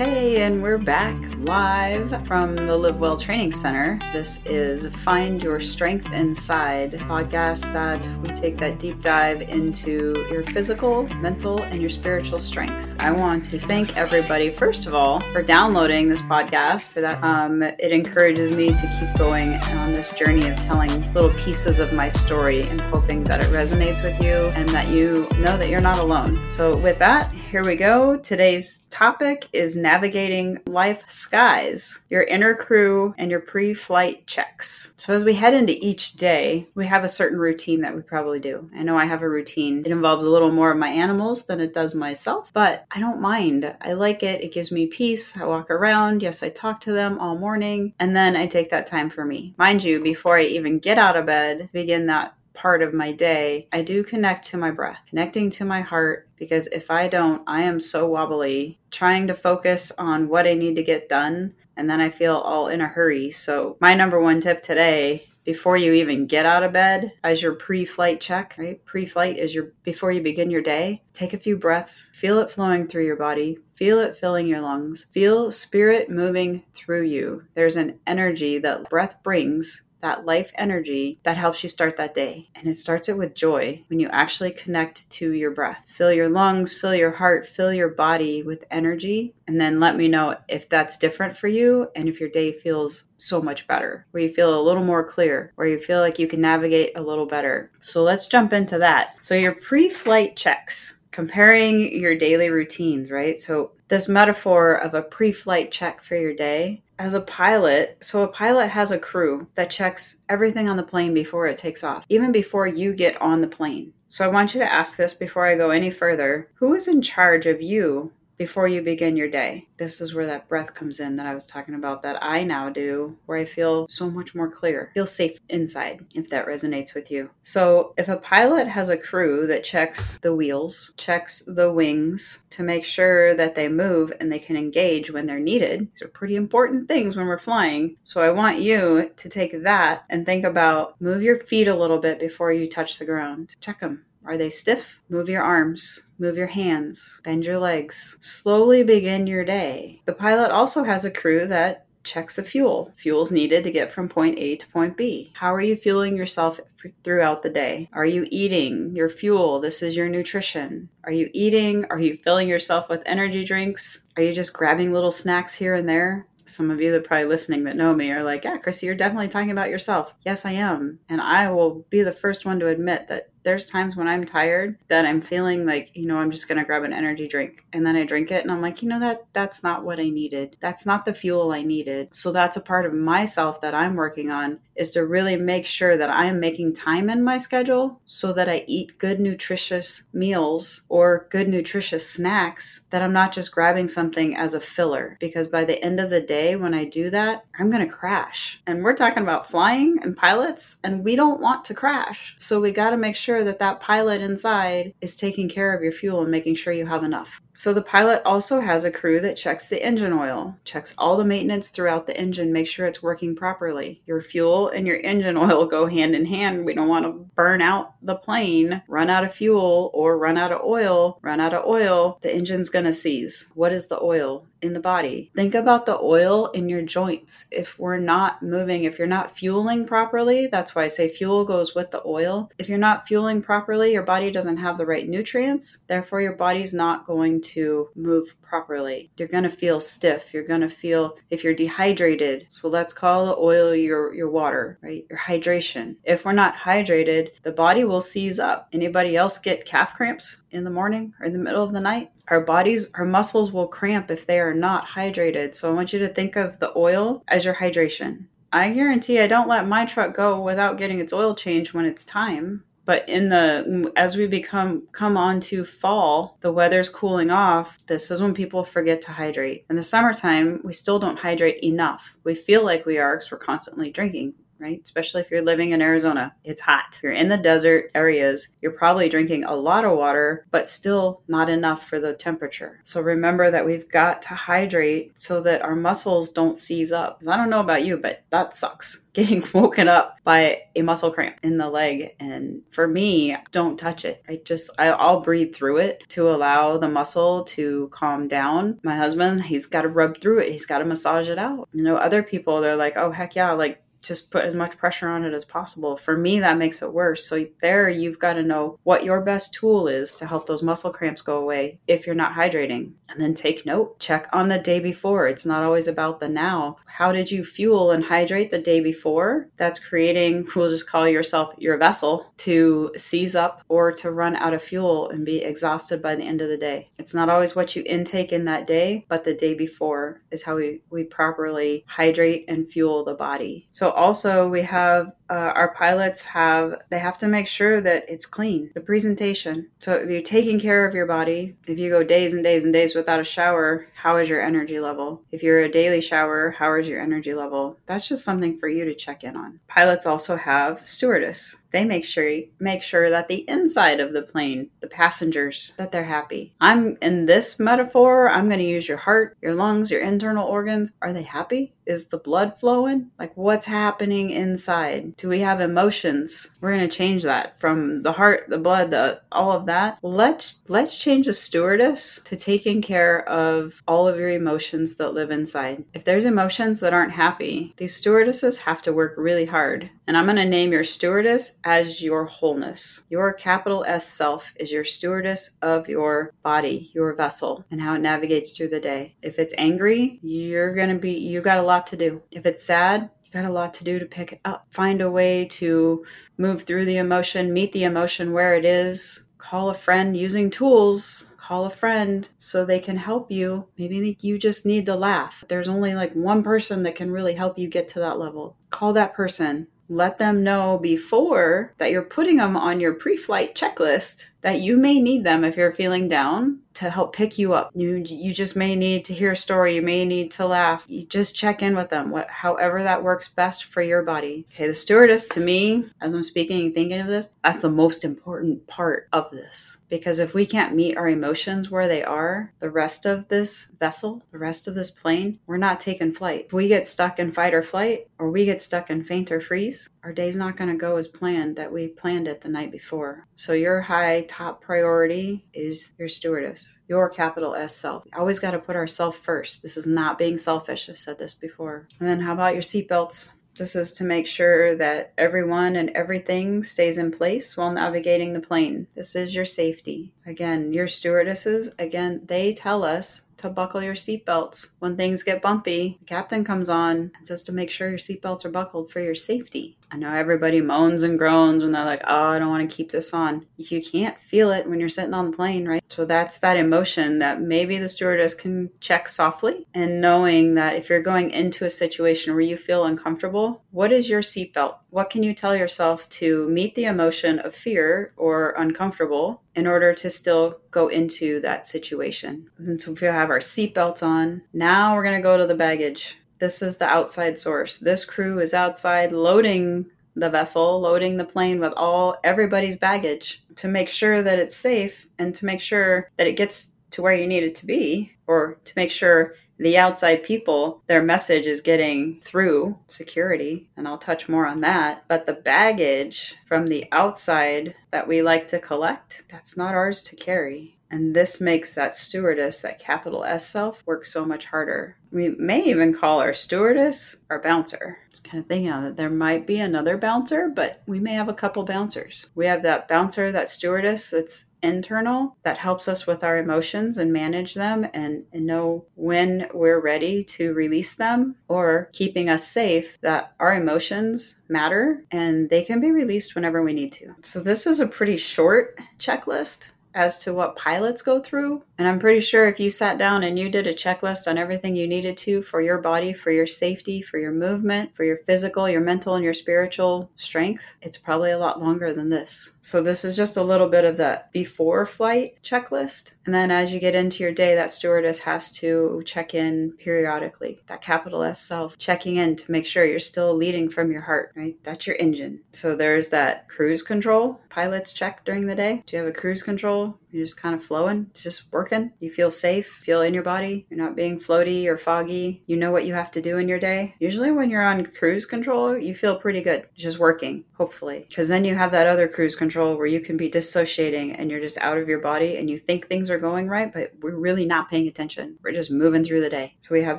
Hey, and we're back live from the Live Well Training Center. This is Find Your Strength Inside podcast that we take that deep dive into your physical, mental, and your spiritual strength. I want to thank everybody, first of all, for downloading this podcast. For that, um, it encourages me to keep going on this journey of telling little pieces of my story and hoping that it resonates with you and that you know that you're not alone. So, with that, here we go. Today's topic is navigating life skies, your inner crew, and your pre flight checks. So, as we head into each day, we have a certain routine that we probably do. I know I have a routine. It involves a little more of my animals than it does myself, but I don't mind. I like it. It gives me peace. I walk around. Yes, I talk to them all morning, and then I take that time for me. Mind you, before I even get out of bed, begin that part of my day, I do connect to my breath, connecting to my heart, because if I don't, I am so wobbly, trying to focus on what I need to get done, and then I feel all in a hurry. So, my number one tip today before you even get out of bed as your pre-flight check right pre-flight is your before you begin your day take a few breaths feel it flowing through your body feel it filling your lungs feel spirit moving through you there's an energy that breath brings that life energy that helps you start that day. And it starts it with joy when you actually connect to your breath. Fill your lungs, fill your heart, fill your body with energy. And then let me know if that's different for you and if your day feels so much better, where you feel a little more clear, where you feel like you can navigate a little better. So let's jump into that. So, your pre flight checks comparing your daily routines, right? So, this metaphor of a pre flight check for your day as a pilot, so a pilot has a crew that checks everything on the plane before it takes off, even before you get on the plane. So I want you to ask this before I go any further. Who is in charge of you before you begin your day. This is where that breath comes in that I was talking about that I now do, where I feel so much more clear, feel safe inside, if that resonates with you. So, if a pilot has a crew that checks the wheels, checks the wings to make sure that they move and they can engage when they're needed, these are pretty important things when we're flying. So, I want you to take that and think about move your feet a little bit before you touch the ground. Check them are they stiff? Move your arms, move your hands, bend your legs. Slowly begin your day. The pilot also has a crew that checks the fuel. Fuel's needed to get from point A to point B. How are you fueling yourself throughout the day? Are you eating your fuel? This is your nutrition. Are you eating? Are you filling yourself with energy drinks? Are you just grabbing little snacks here and there? some of you that probably listening that know me are like, yeah, Chrissy, you're definitely talking about yourself. Yes, I am. And I will be the first one to admit that there's times when I'm tired that I'm feeling like, you know, I'm just going to grab an energy drink and then I drink it and I'm like, you know that that's not what I needed. That's not the fuel I needed. So that's a part of myself that I'm working on is to really make sure that I am making time in my schedule so that I eat good nutritious meals or good nutritious snacks that I'm not just grabbing something as a filler because by the end of the day when I do that, I'm going to crash. And we're talking about flying and pilots and we don't want to crash. So we got to make sure sure that that pilot inside is taking care of your fuel and making sure you have enough. So the pilot also has a crew that checks the engine oil, checks all the maintenance throughout the engine, make sure it's working properly. Your fuel and your engine oil go hand in hand. We don't want to burn out the plane, run out of fuel, or run out of oil. Run out of oil, the engine's going to seize. What is the oil? in the body. Think about the oil in your joints. If we're not moving, if you're not fueling properly, that's why I say fuel goes with the oil. If you're not fueling properly, your body doesn't have the right nutrients. Therefore, your body's not going to move properly. You're going to feel stiff. You're going to feel if you're dehydrated. So let's call the oil your your water, right? Your hydration. If we're not hydrated, the body will seize up. Anybody else get calf cramps in the morning or in the middle of the night? our bodies, our muscles will cramp if they are not hydrated. So I want you to think of the oil as your hydration. I guarantee I don't let my truck go without getting its oil change when it's time. But in the as we become come on to fall, the weather's cooling off. This is when people forget to hydrate. In the summertime, we still don't hydrate enough. We feel like we are because we're constantly drinking right? Especially if you're living in Arizona, it's hot. You're in the desert areas, you're probably drinking a lot of water, but still not enough for the temperature. So remember that we've got to hydrate so that our muscles don't seize up. I don't know about you, but that sucks getting woken up by a muscle cramp in the leg. And for me, don't touch it. I just, I, will breathe through it to allow the muscle to calm down. My husband, he's got to rub through it. He's got to massage it out. You know, other people, they're like, oh, heck yeah, like just put as much pressure on it as possible. For me, that makes it worse. So, there you've got to know what your best tool is to help those muscle cramps go away if you're not hydrating. And then take note, check on the day before. It's not always about the now. How did you fuel and hydrate the day before? That's creating, we'll just call yourself your vessel to seize up or to run out of fuel and be exhausted by the end of the day. It's not always what you intake in that day, but the day before is how we, we properly hydrate and fuel the body. So, also we have uh, our pilots have they have to make sure that it's clean the presentation. So if you're taking care of your body if you go days and days and days without a shower how is your energy level? If you're a daily shower how is your energy level? That's just something for you to check in on. Pilots also have stewardess they make sure make sure that the inside of the plane the passengers that they're happy i'm in this metaphor i'm going to use your heart your lungs your internal organs are they happy is the blood flowing like what's happening inside do we have emotions? We're going to change that from the heart, the blood, the all of that. Let's let's change the stewardess to taking care of all of your emotions that live inside. If there's emotions that aren't happy, these stewardesses have to work really hard. And I'm going to name your stewardess as your wholeness. Your capital S self is your stewardess of your body, your vessel, and how it navigates through the day. If it's angry, you're going to be you got a lot to do. If it's sad, you got a lot to do to pick it up. Find a way to move through the emotion, meet the emotion where it is, call a friend using tools. Call a friend so they can help you. Maybe you just need to laugh. There's only like one person that can really help you get to that level. Call that person let them know before that you're putting them on your pre flight checklist that you may need them if you're feeling down to help pick you up. You you just may need to hear a story, you may need to laugh. You just check in with them, what however that works best for your body. Okay, the stewardess to me, as I'm speaking and thinking of this, that's the most important part of this. Because if we can't meet our emotions where they are, the rest of this vessel, the rest of this plane, we're not taking flight. If we get stuck in fight or flight, or we get stuck in faint or freeze, our day's not going to go as planned that we planned it the night before. So your high top priority is your stewardess, your capital S self. always got to put ourselves first. This is not being selfish. I've said this before. And then how about your seatbelts? This is to make sure that everyone and everything stays in place while navigating the plane. This is your safety. Again, your stewardesses, again, they tell us to buckle your seatbelts. When things get bumpy, the captain comes on and says to make sure your seatbelts are buckled for your safety. I know everybody moans and groans when they're like, oh, I don't want to keep this on. You can't feel it when you're sitting on the plane, right? So that's that emotion that maybe the stewardess can check softly and knowing that if you're going into a situation where you feel uncomfortable, what is your seatbelt? What can you tell yourself to meet the emotion of fear or uncomfortable in order to still go into that situation? And so if we have our seatbelts on, now we're going to go to the baggage this is the outside source. This crew is outside loading the vessel, loading the plane with all everybody's baggage to make sure that it's safe and to make sure that it gets to where you need it to be or to make sure the outside people their message is getting through security and I'll touch more on that but the baggage from the outside that we like to collect that's not ours to carry and this makes that stewardess, that capital S self, work so much harder. We may even call our stewardess our bouncer. Kind of thinking on that there might be another bouncer, but we may have a couple bouncers. We have that bouncer, that stewardess that's internal that helps us with our emotions and manage them and, and know when we're ready to release them or keeping us safe that our emotions matter and they can be released whenever we need to. So, this is a pretty short checklist as to what pilots go through And I'm pretty sure if you sat down and you did a checklist on everything you needed to for your body, for your safety, for your movement, for your physical, your mental, and your spiritual strength, it's probably a lot longer than this. So, this is just a little bit of that before flight checklist. And then as you get into your day, that stewardess has to check in periodically. That capital S self checking in to make sure you're still leading from your heart, right? That's your engine. So, there's that cruise control. Pilots check during the day. Do you have a cruise control? You're just kind of flowing. It's just working. You feel safe, feel in your body. You're not being floaty or foggy. You know what you have to do in your day. Usually, when you're on cruise control, you feel pretty good. Just working, hopefully. Because then you have that other cruise control where you can be dissociating and you're just out of your body and you think things are going right, but we're really not paying attention. We're just moving through the day. So we have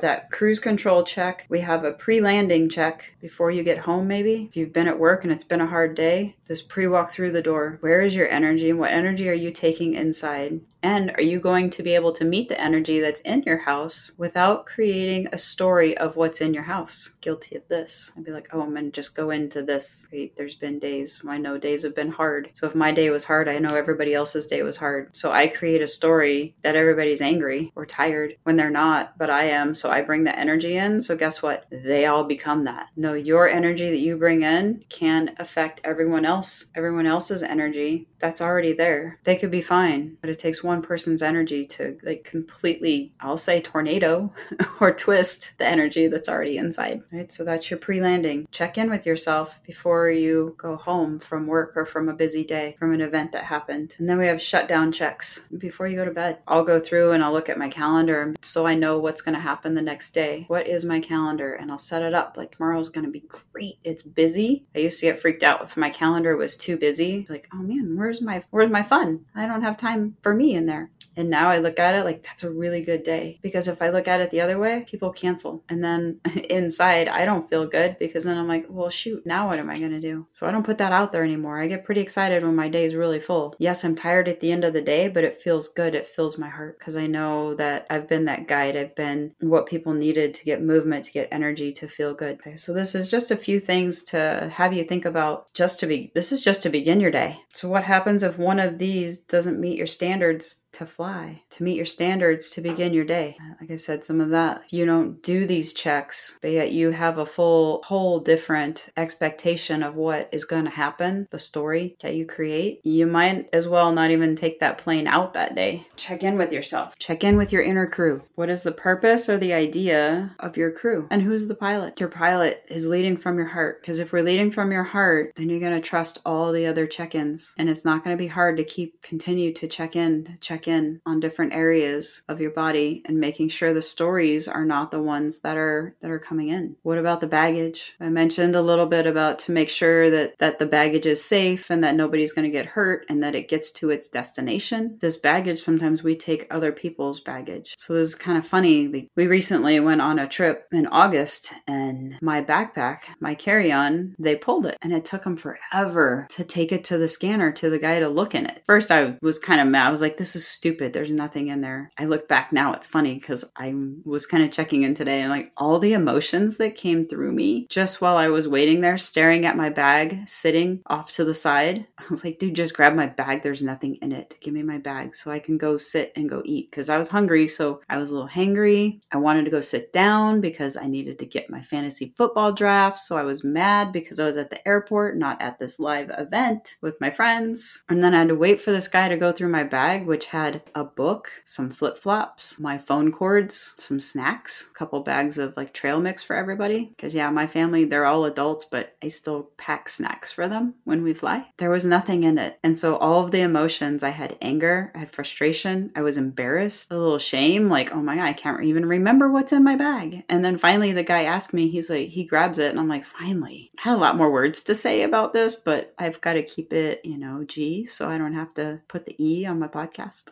that cruise control check. We have a pre landing check before you get home, maybe. If you've been at work and it's been a hard day, this pre walk through the door. Where is your energy and what energy are you taking inside? And are you going to be able to meet the energy that's in your house without creating a story of what's in your house? Guilty of this. I'd be like, oh, I'm going to just go into this. There's been days. I know days have been hard. So if my day was hard, I know everybody else's day was hard. So I create a story that everybody's angry or tired when they're not, but I am. So I bring the energy in. So guess what? They all become that. No, your energy that you bring in can affect everyone else, everyone else's energy that's already there. They could be fine, but it takes one one person's energy to like completely, I'll say tornado or twist the energy that's already inside, right? So that's your pre landing. Check in with yourself before you go home from work or from a busy day, from an event that happened. And then we have shutdown checks before you go to bed. I'll go through and I'll look at my calendar so I know what's going to happen the next day. What is my calendar? And I'll set it up like tomorrow's going to be great. It's busy. I used to get freaked out if my calendar was too busy. Like, oh man, where's my where's my fun? I don't have time for me in there. And now I look at it like that's a really good day because if I look at it the other way, people cancel. And then inside, I don't feel good because then I'm like, well, shoot, now what am I going to do? So I don't put that out there anymore. I get pretty excited when my day is really full. Yes, I'm tired at the end of the day, but it feels good. It fills my heart because I know that I've been that guide. I've been what people needed to get movement, to get energy, to feel good. Okay, so this is just a few things to have you think about just to be, this is just to begin your day. So what happens if one of these doesn't meet your standards to fly, to meet your standards, to begin your day. Like I said, some of that, you don't do these checks, but yet you have a full, whole different expectation of what is going to happen, the story that you create, you might as well not even take that plane out that day. Check in with yourself, check in with your inner crew. What is the purpose or the idea of your crew? And who's the pilot? Your pilot is leading from your heart. Because if we're leading from your heart, then you're going to trust all the other check ins. And it's not going to be hard to keep, continue to check in, check check in on different areas of your body and making sure the stories are not the ones that are that are coming in. What about the baggage? I mentioned a little bit about to make sure that that the baggage is safe and that nobody's going to get hurt and that it gets to its destination. This baggage sometimes we take other people's baggage. So this is kind of funny. We recently went on a trip in August and my backpack, my carry-on, they pulled it and it took them forever to take it to the scanner to the guy to look in it. First I was kind of mad. I was like this is stupid. There's nothing in there. I look back now, it's funny because I was kind of checking in today and like all the emotions that came through me just while I was waiting there, staring at my bag, sitting off to the side. I was like, dude, just grab my bag. There's nothing in it. Give me my bag so I can go sit and go eat because I was hungry. So I was a little hangry. I wanted to go sit down because I needed to get my fantasy football draft. So I was mad because I was at the airport, not at this live event with my friends. And then I had to wait for this guy to go through my bag, which had had a book, some flip flops, my phone cords, some snacks, a couple bags of like trail mix for everybody. Because, yeah, my family, they're all adults, but I still pack snacks for them when we fly. There was nothing in it. And so, all of the emotions I had anger, I had frustration, I was embarrassed, a little shame, like, oh my God, I can't even remember what's in my bag. And then finally, the guy asked me, he's like, he grabs it, and I'm like, finally. I had a lot more words to say about this, but I've got to keep it, you know, G, so I don't have to put the E on my podcast.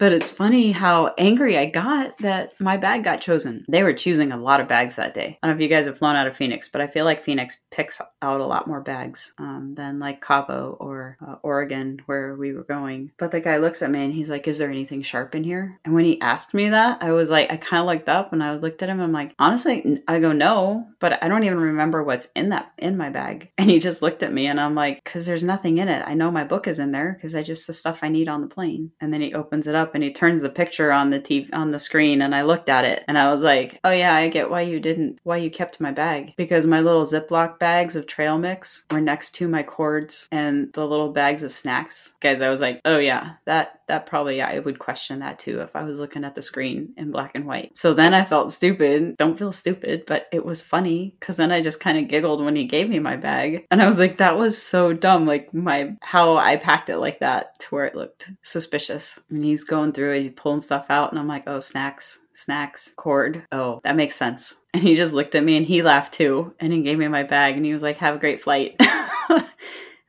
But it's funny how angry I got that my bag got chosen. They were choosing a lot of bags that day. I don't know if you guys have flown out of Phoenix, but I feel like Phoenix picks out a lot more bags um, than like Cabo or uh, Oregon where we were going. But the guy looks at me and he's like, Is there anything sharp in here? And when he asked me that, I was like, I kind of looked up and I looked at him. And I'm like, honestly, I go, No, but I don't even remember what's in that, in my bag. And he just looked at me and I'm like, Because there's nothing in it. I know my book is in there because I just the stuff I need on the plane. And then he opens it up and he turns the picture on the TV on the screen and I looked at it and I was like, Oh yeah, I get why you didn't why you kept my bag. Because my little Ziploc bags of trail mix were next to my cords and the little bags of snacks. Guys, I was like, Oh yeah, that that probably I would question that too if I was looking at the screen in black and white. So then I felt stupid. Don't feel stupid, but it was funny because then I just kind of giggled when he gave me my bag. And I was like, that was so dumb. Like my how I packed it like that to where it looked suspicious. And he's going through it, he's pulling stuff out, and I'm like, oh, snacks snacks cord. Oh, that makes sense. And he just looked at me and he laughed too. And he gave me my bag and he was like, have a great flight.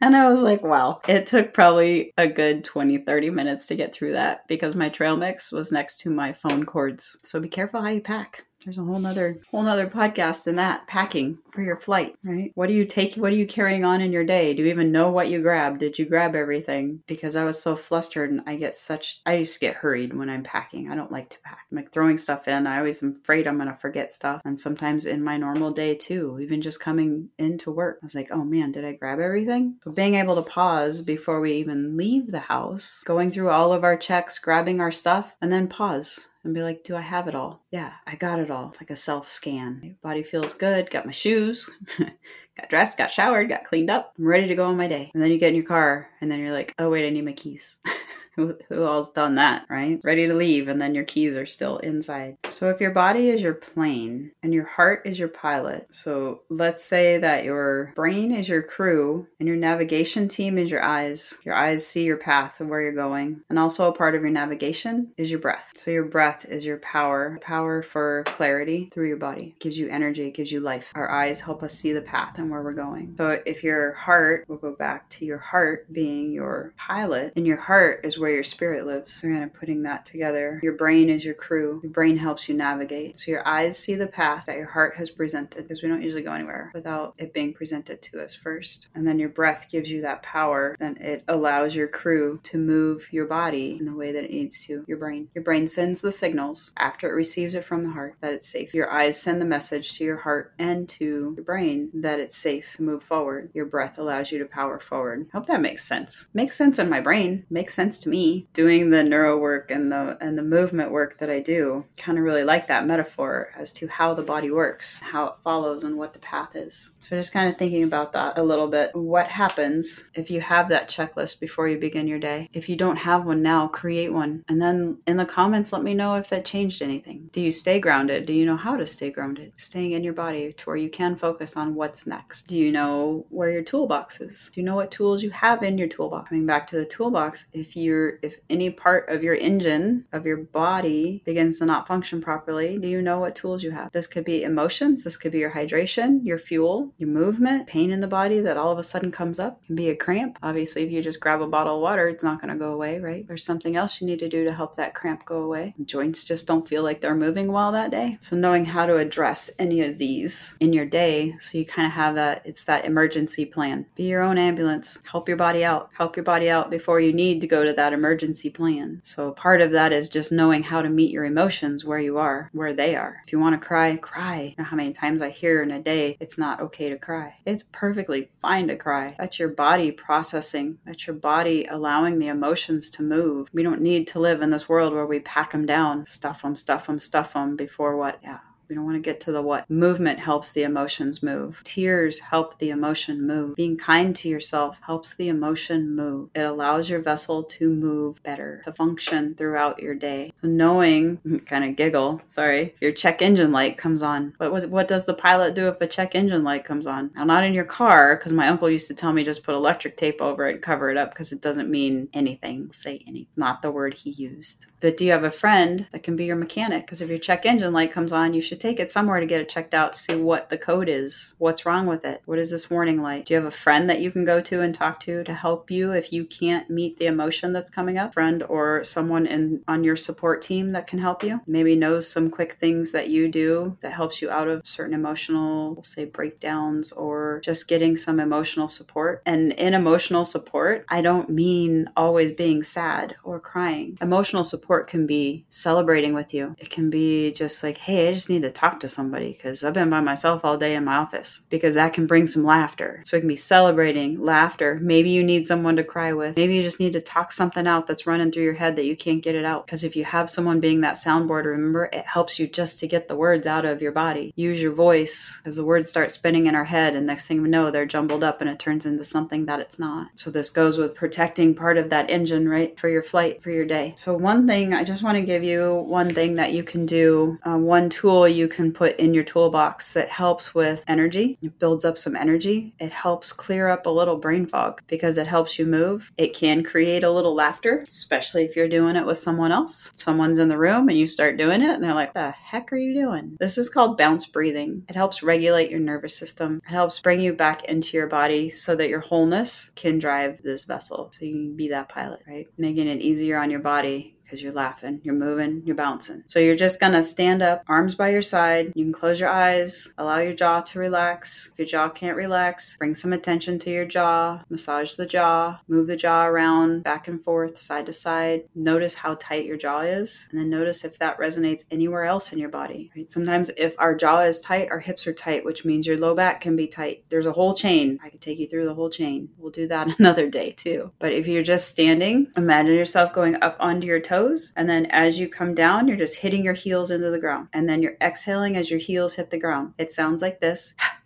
And I was like, wow. It took probably a good 20, 30 minutes to get through that because my trail mix was next to my phone cords. So be careful how you pack. There's a whole nother whole nother podcast in that packing for your flight, right? What do you take? What are you carrying on in your day? Do you even know what you grabbed? Did you grab everything? Because I was so flustered and I get such I used to get hurried when I'm packing. I don't like to pack. I'm like throwing stuff in. I always am afraid I'm gonna forget stuff. And sometimes in my normal day too, even just coming into work, I was like, oh man, did I grab everything? So being able to pause before we even leave the house, going through all of our checks, grabbing our stuff, and then pause and be like, do I have it all? Yeah, I got it all. It's like a self scan. Body feels good, got my shoes, got dressed, got showered, got cleaned up. I'm ready to go on my day. And then you get in your car and then you're like, oh, wait, I need my keys. Who, who all's done that, right? Ready to leave, and then your keys are still inside. So, if your body is your plane and your heart is your pilot, so let's say that your brain is your crew and your navigation team is your eyes. Your eyes see your path of where you're going, and also a part of your navigation is your breath. So, your breath is your power, power for clarity through your body. It gives you energy, it gives you life. Our eyes help us see the path and where we're going. So, if your heart, we'll go back to your heart being your pilot, and your heart is where your spirit lives. So kind of putting that together. Your brain is your crew. Your brain helps you navigate. So your eyes see the path that your heart has presented because we don't usually go anywhere without it being presented to us first. And then your breath gives you that power. Then it allows your crew to move your body in the way that it needs to. Your brain. Your brain sends the signals after it receives it from the heart that it's safe. Your eyes send the message to your heart and to your brain that it's safe to move forward. Your breath allows you to power forward. Hope that makes sense. Makes sense in my brain. Makes sense to me doing the neuro work and the and the movement work that I do, kind of really like that metaphor as to how the body works, how it follows, and what the path is. So just kind of thinking about that a little bit. What happens if you have that checklist before you begin your day? If you don't have one now, create one, and then in the comments, let me know if it changed anything. Do you stay grounded? Do you know how to stay grounded? Staying in your body to where you can focus on what's next. Do you know where your toolbox is? Do you know what tools you have in your toolbox? Coming back to the toolbox, if you're if any part of your engine of your body begins to not function properly, do you know what tools you have? This could be emotions, this could be your hydration, your fuel, your movement, pain in the body that all of a sudden comes up. It can be a cramp. Obviously, if you just grab a bottle of water, it's not going to go away, right? There's something else you need to do to help that cramp go away. Joints just don't feel like they're moving well that day. So knowing how to address any of these in your day so you kind of have that it's that emergency plan. Be your own ambulance. Help your body out. Help your body out before you need to go to that emergency plan. So part of that is just knowing how to meet your emotions where you are, where they are. If you want to cry, cry. You know how many times I hear in a day it's not okay to cry. It's perfectly fine to cry. That's your body processing. That's your body allowing the emotions to move. We don't need to live in this world where we pack them down, stuff them, stuff them, stuff them before what? Yeah, we don't want to get to the what. Movement helps the emotions move. Tears help the emotion move. Being kind to yourself helps the emotion move. It allows your vessel to move better, to function throughout your day. So knowing, kind of giggle, sorry, your check engine light comes on. But what, what does the pilot do if a check engine light comes on? Now, not in your car, because my uncle used to tell me just put electric tape over it and cover it up because it doesn't mean anything. Say any, not the word he used. But do you have a friend that can be your mechanic? Because if your check engine light comes on, you should take it somewhere to get it checked out to see what the code is. What's wrong with it? What is this warning light? Do you have a friend that you can go to and talk to to help you if you can't meet the emotion that's coming up? Friend or someone in on your support team that can help you? Maybe knows some quick things that you do that helps you out of certain emotional, we'll say breakdowns or just getting some emotional support. And in emotional support, I don't mean always being sad or crying. Emotional support can be celebrating with you. It can be just like, hey, I just need to talk to somebody because I've been by myself all day in my office because that can bring some laughter. So it can be celebrating, laughter. Maybe you need someone to cry with. Maybe you just need to talk something out that's running through your head that you can't get it out. Because if you have someone being that soundboard, remember, it helps you just to get the words out of your body. Use your voice because the words start spinning in our head, and next thing we know, they're jumbled up and it turns into something that it's not. So this goes with protecting part of that engine, right, for your flight, for your day. So one thing, I just want to give you one thing that you can do, uh, one tool you can put in your toolbox that helps with energy. It builds up some energy. It helps clear up a little brain fog because it helps you move. It can create a little laughter, especially if you're doing it with someone else. Someone's in the room and you start doing it and they're like, the heck are you doing? This is called bounce breathing. It helps regulate your nervous system. It helps bring you back into your body so that your wholeness can drive this vessel. So you can be that pilot, right? Making it easier on your body because you're laughing, you're moving, you're bouncing. So you're just gonna stand up, arms by your side. You can close your eyes, allow your jaw to relax. If your jaw can't relax, bring some attention to your jaw, massage the jaw, move the jaw around back and forth, side to side. Notice how tight your jaw is, and then notice if that resonates anywhere else in your body. Right? Sometimes if our jaw is tight, our hips are tight, which means your low back can be tight. There's a whole chain. I could take you through the whole chain. We'll do that another day too. But if you're just standing, imagine yourself going up onto your toes toes. And then as you come down, you're just hitting your heels into the ground. And then you're exhaling as your heels hit the ground. It sounds like this.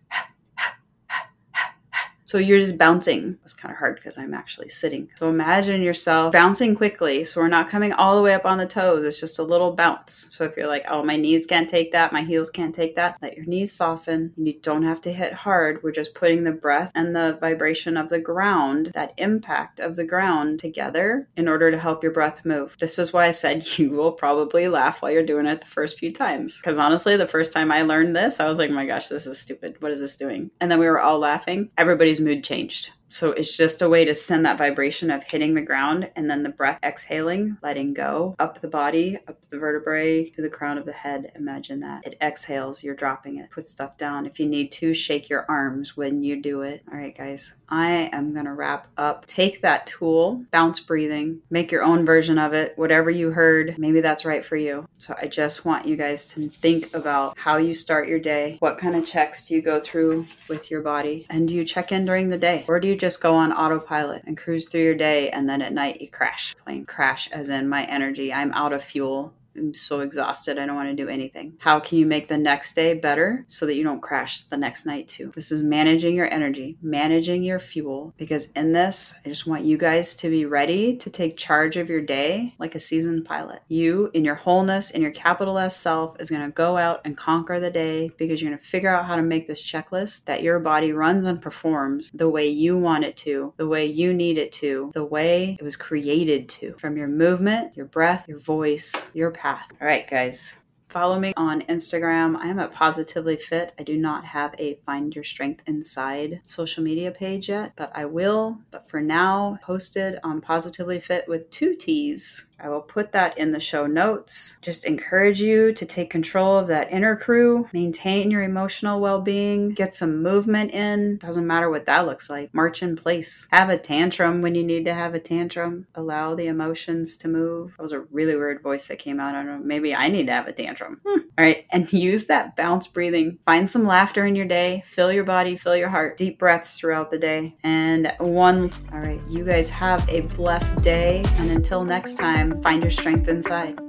So you're just bouncing. It's kind of hard because I'm actually sitting. So imagine yourself bouncing quickly. So we're not coming all the way up on the toes. It's just a little bounce. So if you're like, oh, my knees can't take that, my heels can't take that, let your knees soften. You don't have to hit hard. We're just putting the breath and the vibration of the ground, that impact of the ground together in order to help your breath move. This is why I said you will probably laugh while you're doing it the first few times. Because honestly, the first time I learned this, I was like, my gosh, this is stupid. What is this doing? And then we were all laughing. Everybody's mood changed. So it's just a way to send that vibration of hitting the ground and then the breath exhaling, letting go up the body, up the vertebrae to the crown of the head. Imagine that. It exhales, you're dropping it. Put stuff down. If you need to, shake your arms when you do it. All right, guys, I am going to wrap up. Take that tool, bounce breathing, make your own version of it. Whatever you heard, maybe that's right for you. So I just want you guys to think about how you start your day. What kind of checks do you go through with your body? And do you check in during the day? Or do you just go on autopilot and cruise through your day and then at night you crash? Plane crash, as in my energy. I'm out of fuel. I'm so exhausted. I don't want to do anything. How can you make the next day better so that you don't crash the next night too? This is managing your energy, managing your fuel. Because in this, I just want you guys to be ready to take charge of your day like a seasoned pilot. You, in your wholeness, in your capital S self, is going to go out and conquer the day because you're going to figure out how to make this checklist that your body runs and performs the way you want it to, the way you need it to, the way it was created to. From your movement, your breath, your voice, your path. All right, guys. Follow me on Instagram. I am at Positively Fit. I do not have a Find Your Strength Inside social media page yet, but I will. But for now, posted on Positively Fit with two T's I will put that in the show notes. Just encourage you to take control of that inner crew, maintain your emotional well being, get some movement in. Doesn't matter what that looks like. March in place. Have a tantrum when you need to have a tantrum. Allow the emotions to move. That was a really weird voice that came out. I don't know. Maybe I need to have a tantrum. Hmm. All right. And use that bounce breathing. Find some laughter in your day. Fill your body, fill your heart. Deep breaths throughout the day. And one, all right. You guys have a blessed day. And until next time, find your strength inside.